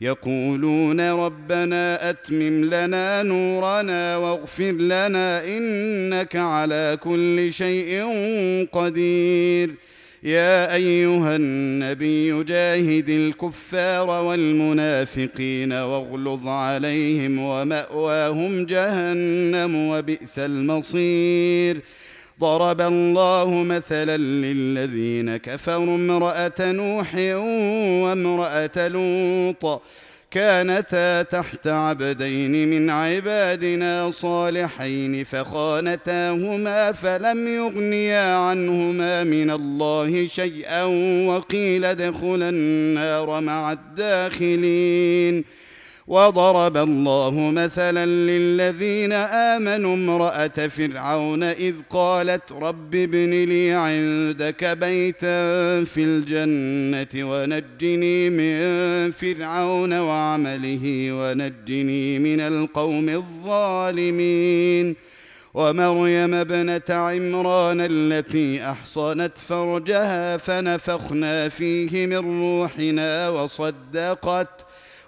يقولون ربنا أتمم لنا نورنا واغفر لنا إنك على كل شيء قدير. يا أيها النبي جاهد الكفار والمنافقين واغلظ عليهم ومأواهم جهنم وبئس المصير. ضرب الله مثلا للذين كفروا امرأة نوح وامرأة لوط كانتا تحت عبدين من عبادنا صالحين فخانتاهما فلم يغنيا عنهما من الله شيئا وقيل ادخلا النار مع الداخلين وضرب الله مثلا للذين آمنوا امرأة فرعون إذ قالت رب ابن لي عندك بيتا في الجنة ونجني من فرعون وعمله ونجني من القوم الظالمين ومريم ابنة عمران التي أحصنت فرجها فنفخنا فيه من روحنا وصدقت